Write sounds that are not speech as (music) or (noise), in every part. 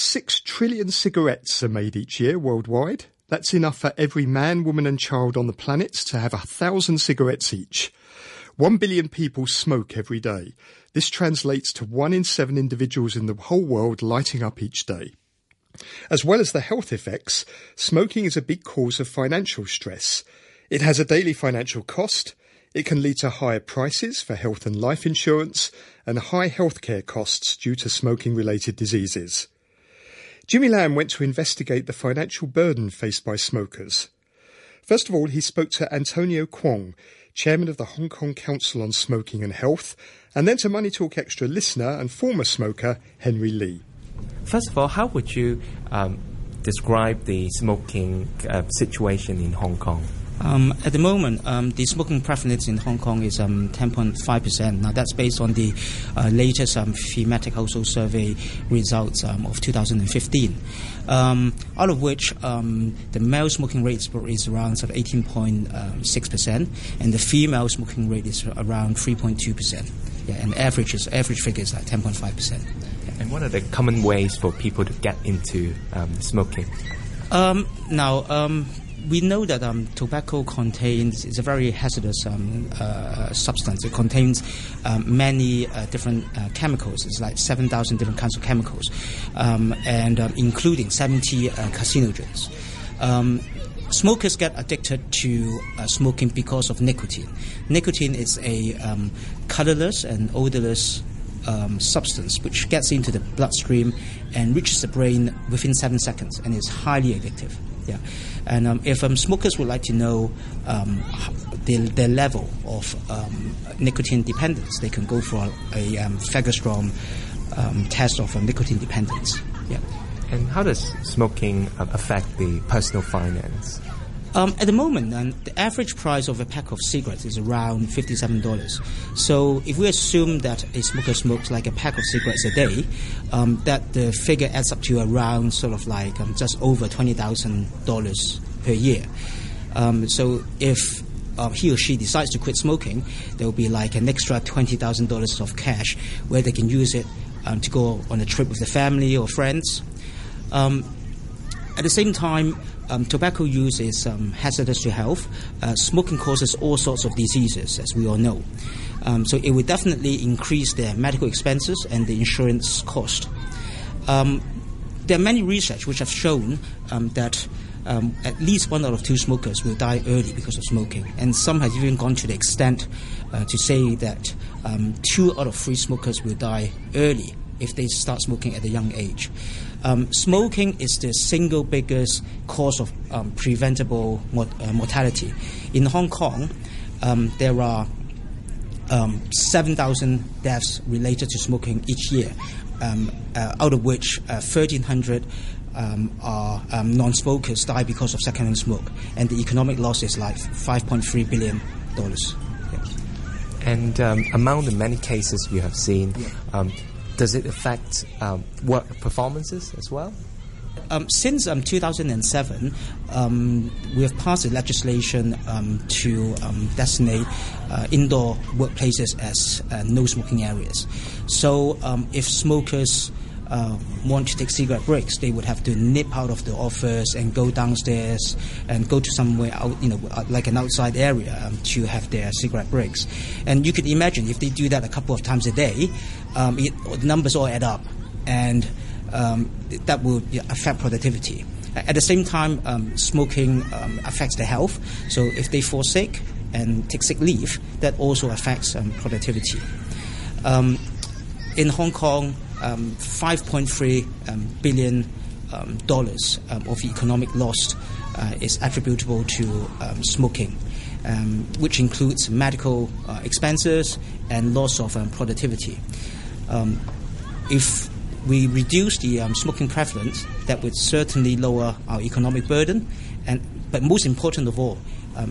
Six trillion cigarettes are made each year worldwide. That's enough for every man, woman, and child on the planet to have a thousand cigarettes each. One billion people smoke every day. This translates to one in seven individuals in the whole world lighting up each day. As well as the health effects, smoking is a big cause of financial stress. It has a daily financial cost. It can lead to higher prices for health and life insurance and high healthcare costs due to smoking related diseases. Jimmy Lam went to investigate the financial burden faced by smokers. First of all, he spoke to Antonio Kwong, chairman of the Hong Kong Council on Smoking and Health, and then to Money Talk Extra listener and former smoker Henry Lee. First of all, how would you um, describe the smoking uh, situation in Hong Kong? Um, at the moment, um, the smoking prevalence in Hong Kong is um, 10.5%. Now, that's based on the uh, latest um, thematic household survey results um, of 2015, um, out of which the male smoking rate is around sort of 18.6%, and the female smoking rate is around 3.2%. Yeah, and average is average figure is like 10.5%. Yeah. And what are the common ways for people to get into smoking? now we know that um, tobacco contains is a very hazardous um, uh, substance. It contains um, many uh, different uh, chemicals. It's like seven thousand different kinds of chemicals, um, and um, including seventy uh, carcinogens. Um, smokers get addicted to uh, smoking because of nicotine. Nicotine is a colorless and odorless um, substance which gets into the bloodstream and reaches the brain within seven seconds and is highly addictive. Yeah, and um, if um, smokers would like to know um, their, their, level of um, nicotine dependence, they can go for a, a um, Fagerstrom um, test of nicotine dependence. Yeah. And how does smoking uh, affect the personal finance? Um, at the moment, um, the average price of a pack of cigarettes is around $57. So if we assume that a smoker smokes like a pack of cigarettes a day, um, that the figure adds up to around sort of like um, just over $20,000 per year. Um, so if uh, he or she decides to quit smoking, there will be like an extra $20,000 of cash where they can use it um, to go on a trip with the family or friends. at the same time, um, tobacco use is um, hazardous to health. Uh, smoking causes all sorts of diseases, as we all know. Um, so it would definitely increase their medical expenses and the insurance cost. Um, there are many research which have shown um, that um, at least one out of two smokers will die early because of smoking, and some have even gone to the extent uh, to say that two out of three smokers will die early if they start smoking at a young age. Um, smoking is the single biggest cause of um, preventable mort- uh, mortality. In Hong Kong, um, there are um, 7,000 deaths related to smoking each year, um, uh, out of which uh, 1,300 um, are non smokers die because of secondhand smoke, and the economic loss is like $5.3 billion. And among the many cases you have seen, yeah does it affect um, work performances as well? Um, since um, 2007, um, we have passed legislation um, to um, designate uh, indoor workplaces as uh, no smoking areas. So, um, if smokers uh, want to take cigarette breaks, they would have to nip out of the office and go downstairs and go to somewhere out, you know, uh, like an outside area to have their cigarette breaks. And you could imagine if they do that a couple of times a day, um, it, the numbers all add up, and um, that will affect productivity. At the same time, um, smoking um, affects their health. So if they fall sick and take sick leave, that also affects um, productivity. in Hong Kong, um, 5.3 um, billion um, dollars um, of economic loss uh, is attributable to um, smoking, which includes medical uh, expenses and loss of productivity. if we reduce the smoking prevalence, that would certainly lower our economic burden, and but most important of all,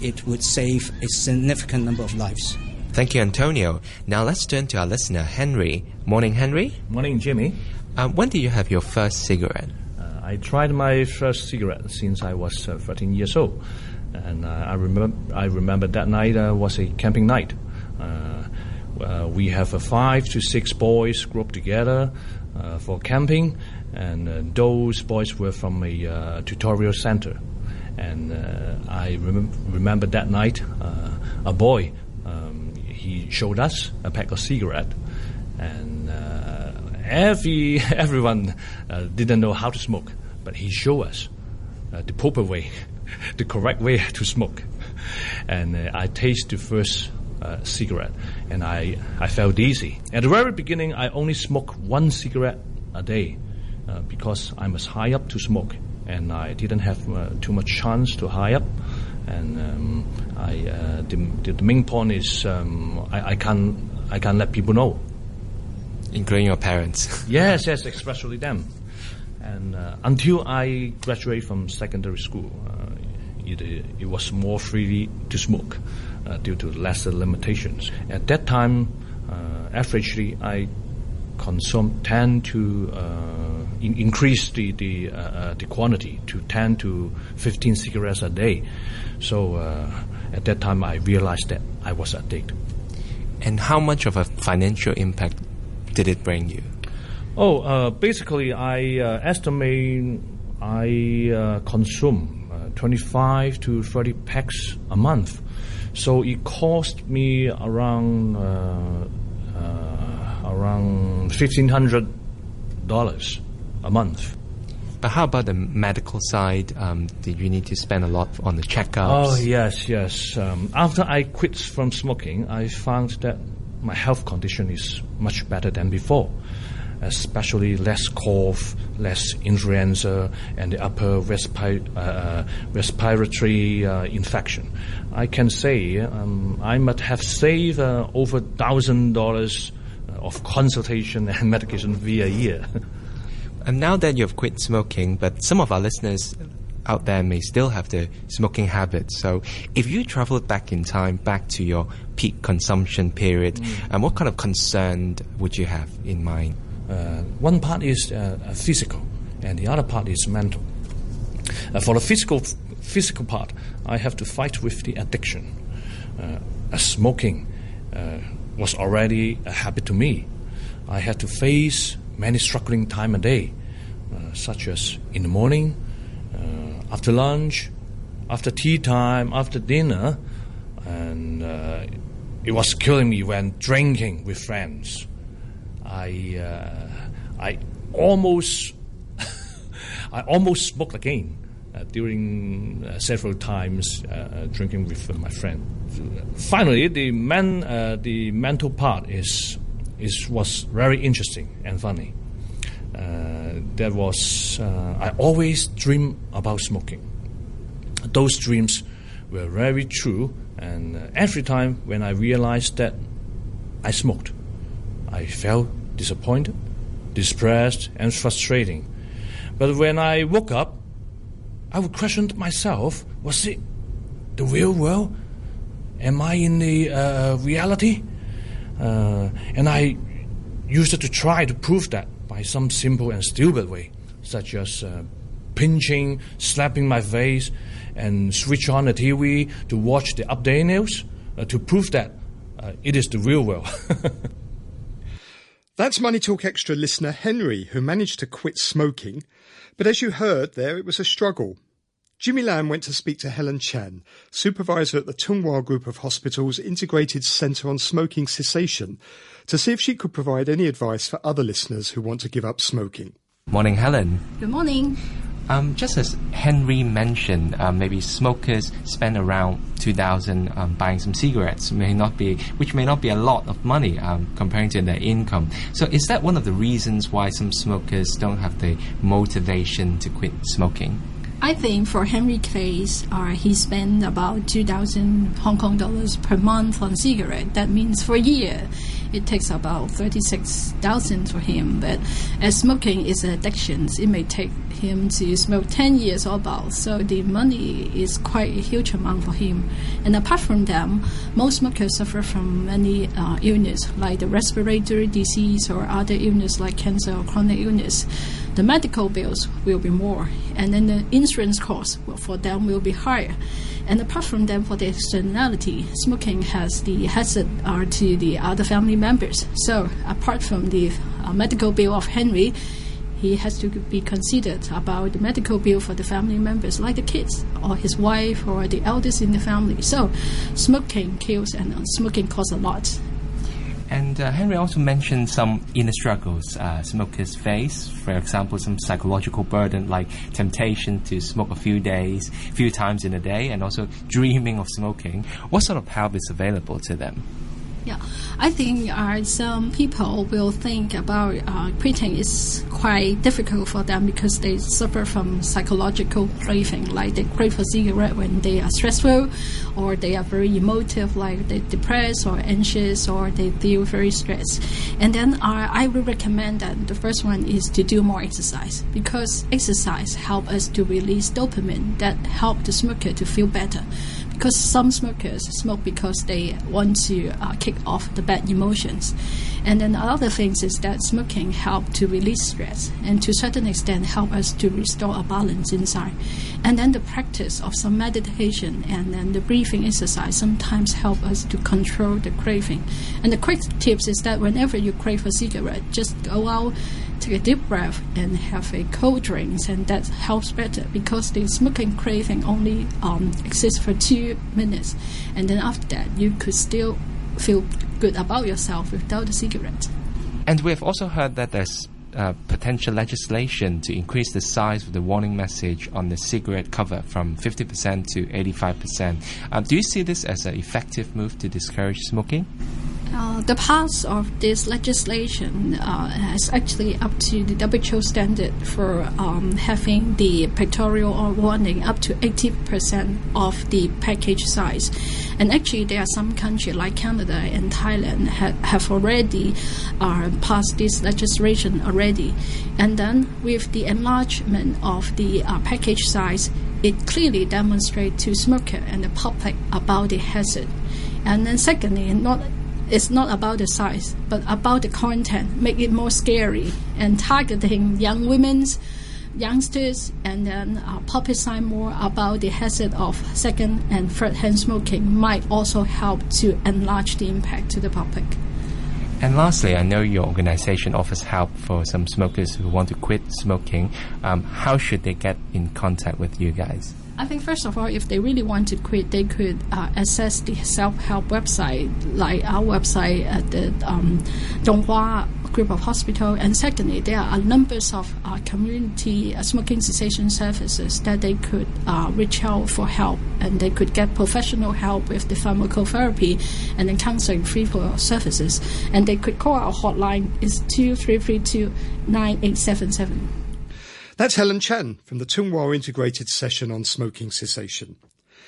it would save a significant number of lives. Thank you, Antonio. Now let's turn to our listener, Henry. Morning, Henry. Morning, Jimmy. Um, when did you have your first cigarette? Uh, I tried my first cigarette since I was uh, 13 years old. And uh, I, remember, I remember that night uh, was a camping night. Uh, we have five to six boys grouped together for camping, and uh, those boys were from a uh, tutorial center. And uh, I remem- remember that night, uh, a boy showed us a pack of cigarette, and uh, every (laughs) everyone uh, didn't know how to smoke, but he showed us the proper way, (laughs) the correct way to smoke. And I tasted the first uh, cigarette, and I, I felt dizzy. At the very beginning, I only smoked one cigarette a day uh, because I was high up to smoke, and I didn't have uh, too much chance to high up. And um, I, uh, the, the, main point is um, I, I can't I can't let people know, including your parents. (laughs) yes, yes, especially them. And uh, until I graduated from secondary school, uh, it, it was more freely to smoke uh, due to lesser limitations. At that time, uh, averagely, I consume 10 to uh, in- increase the the, uh, uh, the quantity to 10 to 15 cigarettes a day. So uh, at that time, I realized that I was addicted. And how much of a financial impact did it bring you? Oh, basically, I estimate I consume 25 to 30 packs a month. So it cost me around uh, uh, around fifteen hundred dollars a month. But how about the medical side? Um, did you need to spend a lot on the checkups? Oh yes, yes. Um, after I quit from smoking, I found that my health condition is much better than before especially less cough, less influenza, and the upper respi- uh, respiratory uh, infection. I can say um, I might have saved uh, over thousand dollars uh, of consultation and (laughs) medication via year. (laughs) and now that you've quit smoking, but some of our listeners out there may still have the smoking habit. So, if you traveled back in time, back to your peak consumption period, mm. and what kind of concern would you have in mind? Uh, one part is uh, physical, and the other part is mental. Uh, for the physical physical part, I have to fight with the addiction. smoking was already a habit to me. I had to face many struggling time a day, uh, such as in the morning, uh, after lunch, after tea time, after dinner, and uh, it was killing me when drinking with friends. I uh, I almost (laughs) I almost smoked again uh, during uh, several times drinking with my friend. Finally, the man the mental part is is was very interesting and funny. Uh, there was uh, I always dream about smoking. Those dreams were very true, and uh, every time when I realized that I smoked, I felt disappointed, depressed, and frustrating. But when I woke up, I would question myself was it the real world? Am I in the uh, reality? Uh, and I used to try to prove that by some simple and stupid way, such as uh, pinching, slapping my face, and switch on the TV to watch the update news uh, to prove that it is the real world. (laughs) That's Money Talk Extra listener Henry, who managed to quit smoking. But as you heard there, it was a struggle. Jimmy Lam went to speak to Helen Chen, supervisor at the Tung Wah Group of Hospitals Integrated Centre on Smoking Cessation, to see if she could provide any advice for other listeners who want to give up smoking. Morning, Helen. Good morning. Um, just as Henry mentioned, uh, maybe smokers spend around two thousand um, buying some cigarettes, may not be, which may not be a lot of money um, comparing to their income. So, is that one of the reasons why some smokers don't have the motivation to quit smoking? I think for Henry case, uh, he spent about 2,000 Hong Kong dollars per month on cigarette. That means for a year, it takes about 36,000 for him. But as smoking is an addiction, it may take him to smoke 10 years or about. So the money is quite a huge amount for him. And apart from them, most smokers suffer from many uh, illness like the respiratory disease or other illness like cancer or chronic illness the medical bills will be more, and then the insurance costs for them will be higher. And apart from that, for the externality, smoking has the hazard uh, to the other family members. So apart from the uh, medical bill of Henry, he has to be considered about the medical bill for the family members, like the kids or his wife or the eldest in the family. So, smoking kills and uh, smoking costs a lot. And uh, Henry also mentioned some inner struggles uh, smokers face. For example, some psychological burden like temptation to smoke a few days, a few times in a day, and also dreaming of smoking. What sort of help is available to them? Yeah, I think uh, some people will think about uh, quitting is quite difficult for them because they suffer from psychological craving, like they crave for cigarette when they are stressful, or they are very emotive, like they depressed or anxious, or they feel very stressed. And then uh, I will recommend that the first one is to do more exercise because exercise help us to release dopamine that help the smoker to feel better because some smokers smoke because they want to uh, kick off the bad emotions. And then other things is that smoking help to release stress and to certain extent help us to restore a balance inside. And then the practice of some meditation and then the breathing exercise sometimes help us to control the craving. And the quick tips is that whenever you crave a cigarette, just go out take a deep breath and have a cold drink, and that helps better because the smoking craving only um, exists for two minutes, and then after that you could still feel good about yourself without the cigarette. And we have also heard that there's uh, potential legislation to increase the size of the warning message on the cigarette cover from 50% to 85%. Um, do you see this as an effective move to discourage smoking? Uh, the pass of this legislation uh, is actually up to the WHO standard for um, having the pictorial or warning up to 80% of the package size. And actually, there are some countries like Canada and Thailand ha- have already uh, passed this legislation already. And then with the enlargement of the uh, package size, it clearly demonstrates to smoker and the public about the hazard. And then secondly, not it's not about the size, but about the content, make it more scary and targeting young women's youngsters and then uh, publicize more about the hazard of second and third hand smoking might also help to enlarge the impact to the public. And lastly, I know your organization offers help for some smokers who want to quit smoking. Um, how should they get in contact with you guys? I think first of all, if they really want to quit, they could uh, access the self-help website, like our website at the um, Tung Wah group of hospital. And secondly, there are numbers of uh, community uh, smoking cessation services that they could uh, reach out for help, and they could get professional help with the pharmacotherapy and then counseling free for services. And they could call our hotline is two three three two nine eight seven seven. That's Helen Chan from the Tung Wah Integrated Session on Smoking Cessation.